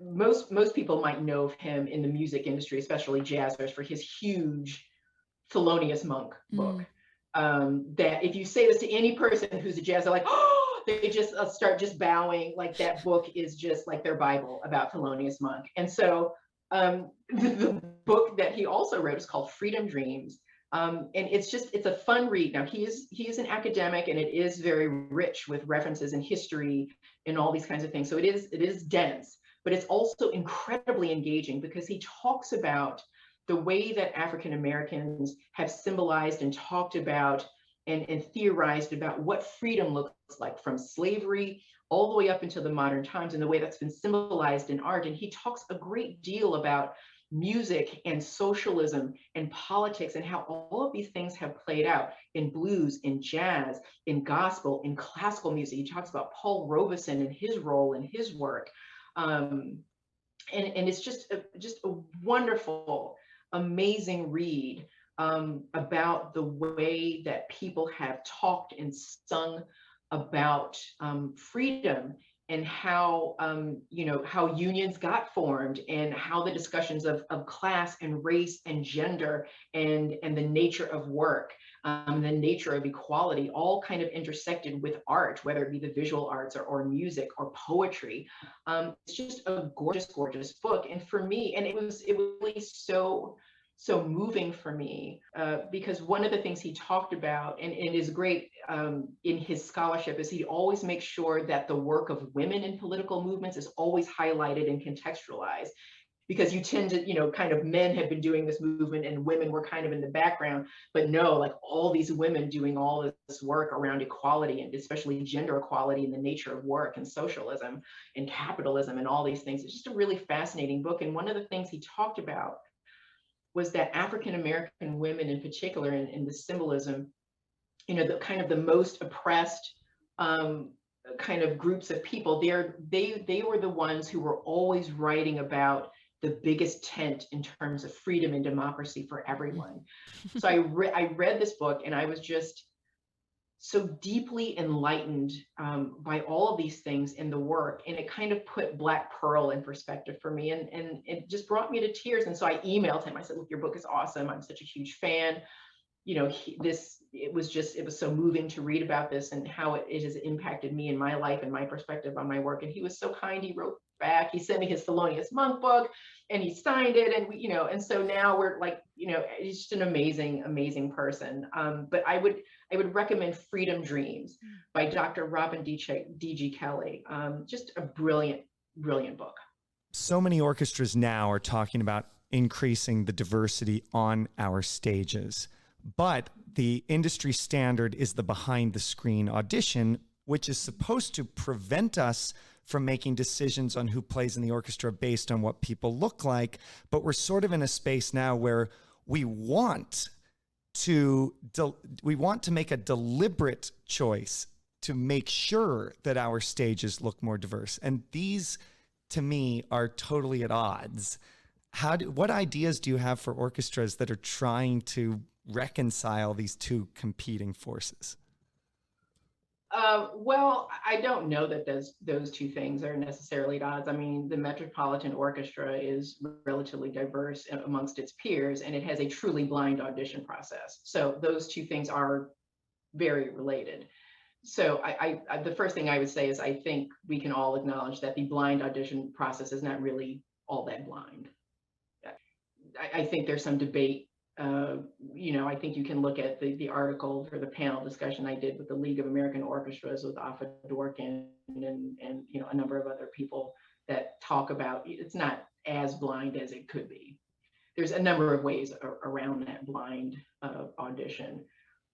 Most most people might know of him in the music industry, especially jazzers, for his huge Thelonious Monk book. Mm. Um, that if you say this to any person who's a jazz, they're like, oh, (gasps) they just uh, start just bowing. Like that book is just like their Bible about Thelonious Monk. And so um, (laughs) the, the book that he also wrote is called Freedom Dreams. Um, and it's just it's a fun read. Now he is he is an academic, and it is very rich with references and history and all these kinds of things. So it is it is dense, but it's also incredibly engaging because he talks about the way that African Americans have symbolized and talked about and, and theorized about what freedom looks like from slavery all the way up until the modern times and the way that's been symbolized in art. And he talks a great deal about music and socialism and politics and how all of these things have played out in blues, in jazz, in gospel, in classical music. He talks about Paul Robeson and his role and his work. Um, and, and it's just a, just a wonderful amazing read um, about the way that people have talked and sung about um, freedom and how um, you know how unions got formed and how the discussions of, of class and race and gender and and the nature of work um, the nature of equality all kind of intersected with art whether it be the visual arts or, or music or poetry. Um, it's just a gorgeous gorgeous book. And for me and it was it was really so so moving for me uh, because one of the things he talked about and, and is great um, in his scholarship is he always makes sure that the work of women in political movements is always highlighted and contextualized. Because you tend to you know kind of men have been doing this movement and women were kind of in the background but no like all these women doing all this work around equality and especially gender equality and the nature of work and socialism and capitalism and all these things. It's just a really fascinating book. And one of the things he talked about was that African American women in particular in, in the symbolism, you know, the kind of the most oppressed um, kind of groups of people, they're, they, they were the ones who were always writing about the biggest tent in terms of freedom and democracy for everyone. so I, re- I read this book and I was just so deeply enlightened um, by all of these things in the work and it kind of put black pearl in perspective for me and, and it just brought me to tears and so i emailed him. I said look your book is awesome. I'm such a huge fan. You know he, this it was just it was so moving to read about this and how it, it has impacted me in my life and my perspective on my work and he was so kind. He wrote back he sent me his thelonious monk book and he signed it and we you know and so now we're like you know he's just an amazing amazing person. Um, but i would I would recommend Freedom Dreams hmm. by Dr. Robin D.G. Kelley. Um, just a brilliant, brilliant book. So many orchestras now are talking about increasing the diversity on our stages, but the industry standard is the behind the screen audition, which is supposed to prevent us from making decisions on who plays in the orchestra based on what people look like. But we're sort of in a space now where we want to de- we want to make a deliberate choice to make sure that our stages look more diverse. And these to me are totally at odds. How do, what ideas do you have for orchestras that are trying to reconcile these two competing forces uh, well, I don't know that those those two things are necessarily at odds. I mean, the Metropolitan Orchestra is relatively diverse amongst its peers, and it has a truly blind audition process. So those two things are very related. So I, I, the first thing I would say is I think we can all acknowledge that the blind audition process is not really all that blind. I, I think there's some debate uh, you know, I think you can look at the, the article for the panel discussion I did with the League of American Orchestras with Afa Dworkin and, and, you know, a number of other people that talk about it's not as blind as it could be. There's a number of ways around that blind uh, audition.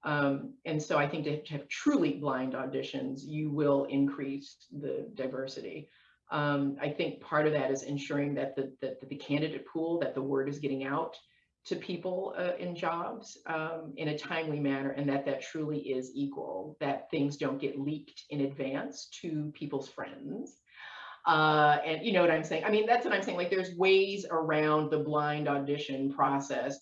Um, and so I think to have truly blind auditions, you will increase the diversity. Um, I think part of that is ensuring that the, that the candidate pool, that the word is getting out to people uh, in jobs um, in a timely manner and that that truly is equal, that things don't get leaked in advance to people's friends. Uh, and you know what I'm saying? I mean, that's what I'm saying. Like there's ways around the blind audition process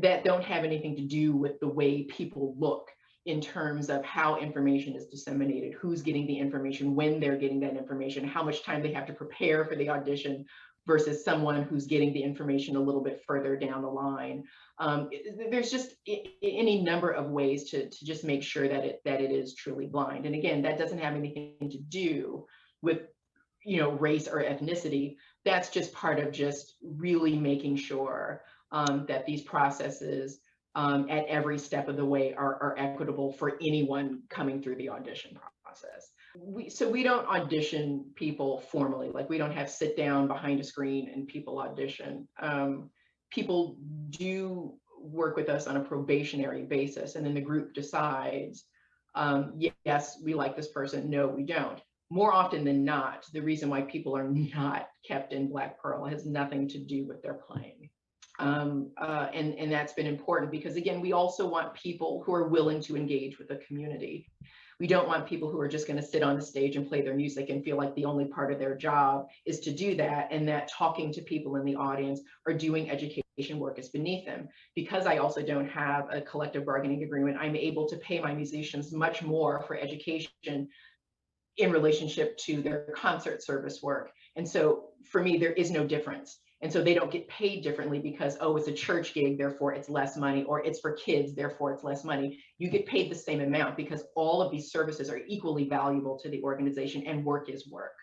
that don't have anything to do with the way people look in terms of how information is disseminated, who's getting the information, when they're getting that information, how much time they have to prepare for the audition versus someone who's getting the information a little bit further down the line. Um, there's just any number of ways to, to just make sure that it that it is truly blind. And again, that doesn't have anything to do with you know race or ethnicity. That's just part of just really making sure um, that these processes um, at every step of the way are, are equitable for anyone coming through the audition process. We, so we don't audition people formally, like we don't have sit down behind a screen and people audition. Um, people do work with us on a probationary basis, and then the group decides, um, yes, we like this person, no, we don't. More often than not, the reason why people are (laughs) not kept in Black Pearl has nothing to do with their playing. Um, uh, and, and that's been important because again, we also want people who are willing to engage with the community. We don't want people who are just going to sit on the stage and play their music and feel like the only part of their job is to do that and that talking to people in the audience or doing education work is beneath them. Because I also don't have a collective bargaining agreement, I'm able to pay my musicians much more for education in relationship to their concert service work. And so for me, there is no difference. And so they don't get paid differently because, oh, it's a church gig, therefore it's less money, or it's for kids, therefore it's less money. You get paid the same amount because all of these services are equally valuable to the organization and work is work.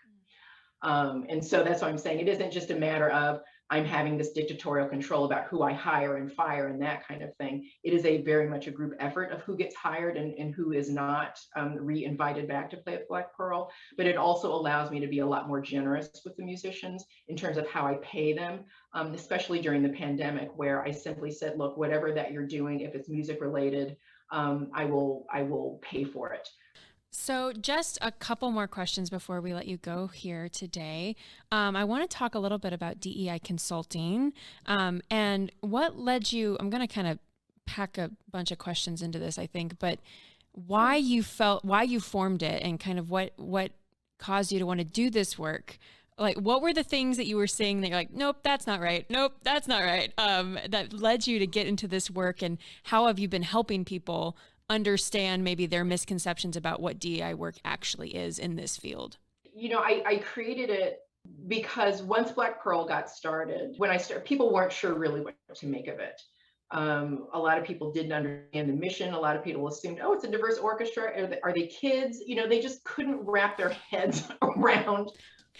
Mm. Um, and so that's why I'm saying it isn't just a matter of, I'm having this dictatorial control about who I hire and fire and that kind of thing. It is a very much a group effort of who gets hired and, and who is not um, re-invited back to play at Black Pearl. But it also allows me to be a lot more generous with the musicians in terms of how I pay them, um, especially during the pandemic, where I simply said, look, whatever that you're doing, if it's music related, um, I will I will pay for it. So, just a couple more questions before we let you go here today. Um, I want to talk a little bit about DEI consulting um, and what led you. I'm going to kind of pack a bunch of questions into this, I think, but why you felt, why you formed it, and kind of what what caused you to want to do this work. Like, what were the things that you were saying that you're like, nope, that's not right, nope, that's not right, um, that led you to get into this work, and how have you been helping people understand maybe their misconceptions about what DEI work actually is in this field? You know, I, I created it because once Black Pearl got started, when I started, people weren't sure really what to make of it. Um, a lot of people didn't understand the mission. A lot of people assumed, oh, it's a diverse orchestra. Are they, are they kids? You know, they just couldn't wrap their heads (laughs) around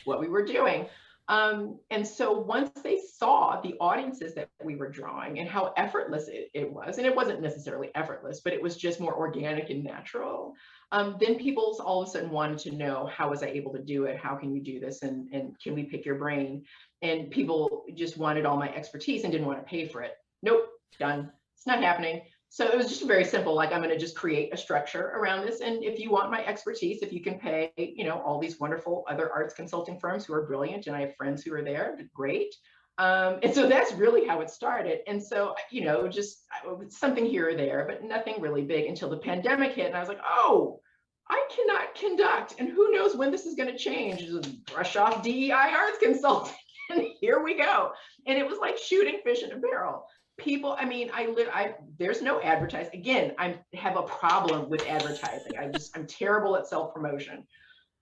what we were doing. Um, and so once they saw the audiences that we were drawing and how effortless it, it, was, and it wasn't necessarily effortless, but it was just more organic and natural, um, then people all of a sudden wanted to know, how was I able to do it? How can you do this? And, and can we pick your brain? And people just wanted all my expertise and didn't want to pay for it. Nope, done. It's not happening. So it was just very simple, like I'm going to just create a structure around this. And if you want my expertise, if you can pay, you know, all these wonderful other arts consulting firms who are brilliant, and I have friends who are there, great. Um, and so that's really how it started. And so, you know, just something here or there, but nothing really big until the pandemic hit. And I was like, oh, I cannot conduct. And who knows when this is going to change? Just brush off DEI arts consulting. (laughs) and here we go. And it was like shooting fish in a barrel people i mean i live i there's no advertise again i have a problem with advertising. I just i'm terrible at self promotion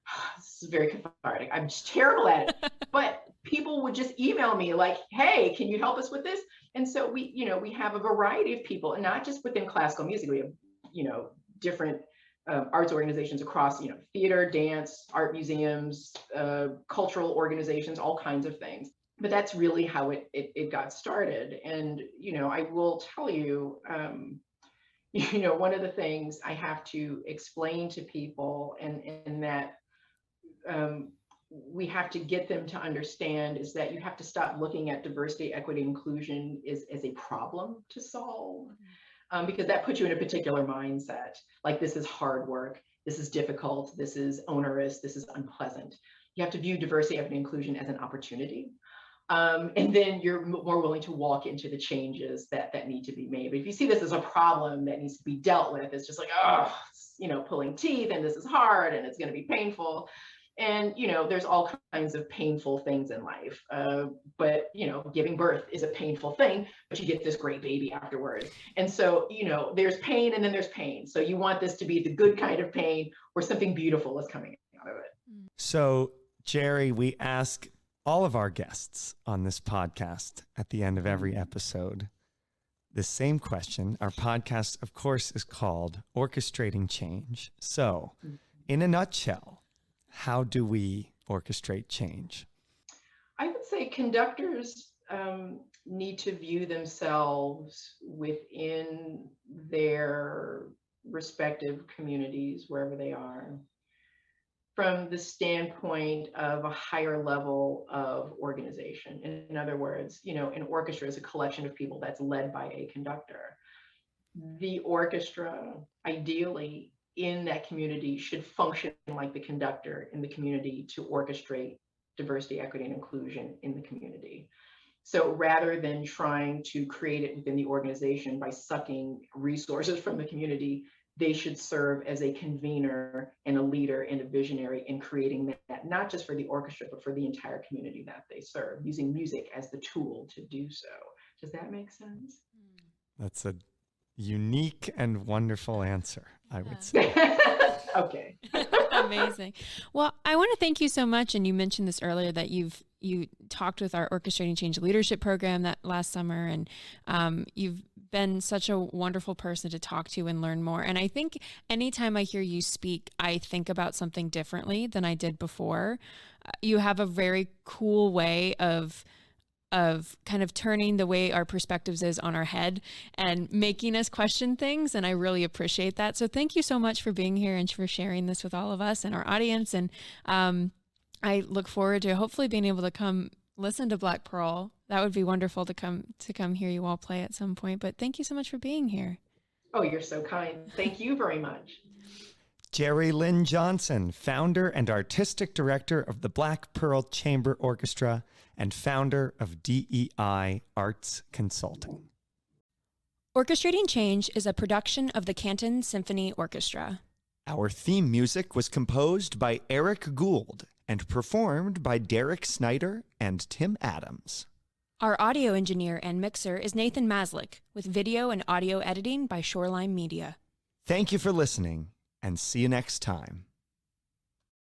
(sighs) this is very cathartic. I'm just terrible at it. (laughs) But people would just email me like hey can you help us with this? And so we you know we have a variety of people and not just within classical music. We have you know different um, arts organizations across you know theater dance art museums uh, cultural organizations all kinds of things but that's really how it, it, it got started. And, you know, I will tell you, um, (laughs) you know, one of the things I have to explain to people and, and that um, we have to get them to understand is that you have to stop looking at diversity, equity, inclusion is as a problem to solve. Mm-hmm. Um, because that puts you in a particular mindset. Like this is hard work, this is difficult, this is onerous, this is unpleasant. You have to view diversity, equity, inclusion as an opportunity um, and then you're more willing to walk into the changes that that need to be made. But if you see this as a problem that needs to be dealt with, it's just like, oh, you know, pulling teeth and this is hard and it's going to be painful. and you know there's all kinds of painful things in life uh, but you know giving birth is a painful thing but you get this great baby afterwards and so you know there's pain and then there's pain so you want this to be the good kind of pain where something beautiful is coming out of it so Jeri we ask all of our guests on this podcast at the end of every episode the same question. Our podcast of course is called orchestrating change. So in a nutshell how do we orchestrate change? I would say conductors um, need to view themselves within their respective communities, wherever they are, from the standpoint of a higher level of organization. In other words, you know, an orchestra is a collection of people that's led by a conductor. Mm-hmm. The orchestra ideally in that community should function like the conductor in the community to orchestrate diversity, equity, and inclusion in the community. So rather than trying to create it within the organization by sucking resources from the community, they should serve as a convener and a leader and a visionary in creating that, not just for the orchestra, but for the entire community that they serve, using music as the tool to do so. Does that make sense? That's a unique and wonderful answer, I would say. (laughs) okay. (laughs) Amazing. Well, I want to thank you so much. And you mentioned this earlier that you've you talked with our orchestrating change leadership program that last summer, and um, you've been such a wonderful person to talk to and learn more. And I think anytime I hear you speak, I think about something differently than I did before. Uh, you have a very cool way of of kind of turning the way our perspectives is on our head and making us question things. And I really appreciate that. So thank you so much for being here and for sharing this with all of us and our audience. And um, I look forward to hopefully being able to come listen to Black Pearl. That would be wonderful to come to come hear you all play at some point. But thank you so much for being here. Oh, you're so kind. Thank you very much. Jeri Lynne Johnson, founder and artistic director of the Black Pearl Chamber Orchestra and founder of DEI Arts Consulting. Orchestrating Change is a production of the Canton Symphony Orchestra. Our theme music was composed by Eric Gould and performed by Derek Snyder and Tim Adams. Our audio engineer and mixer is Nathan Maslick, with video and audio editing by Shoreline Media. Thank you for listening and see you next time.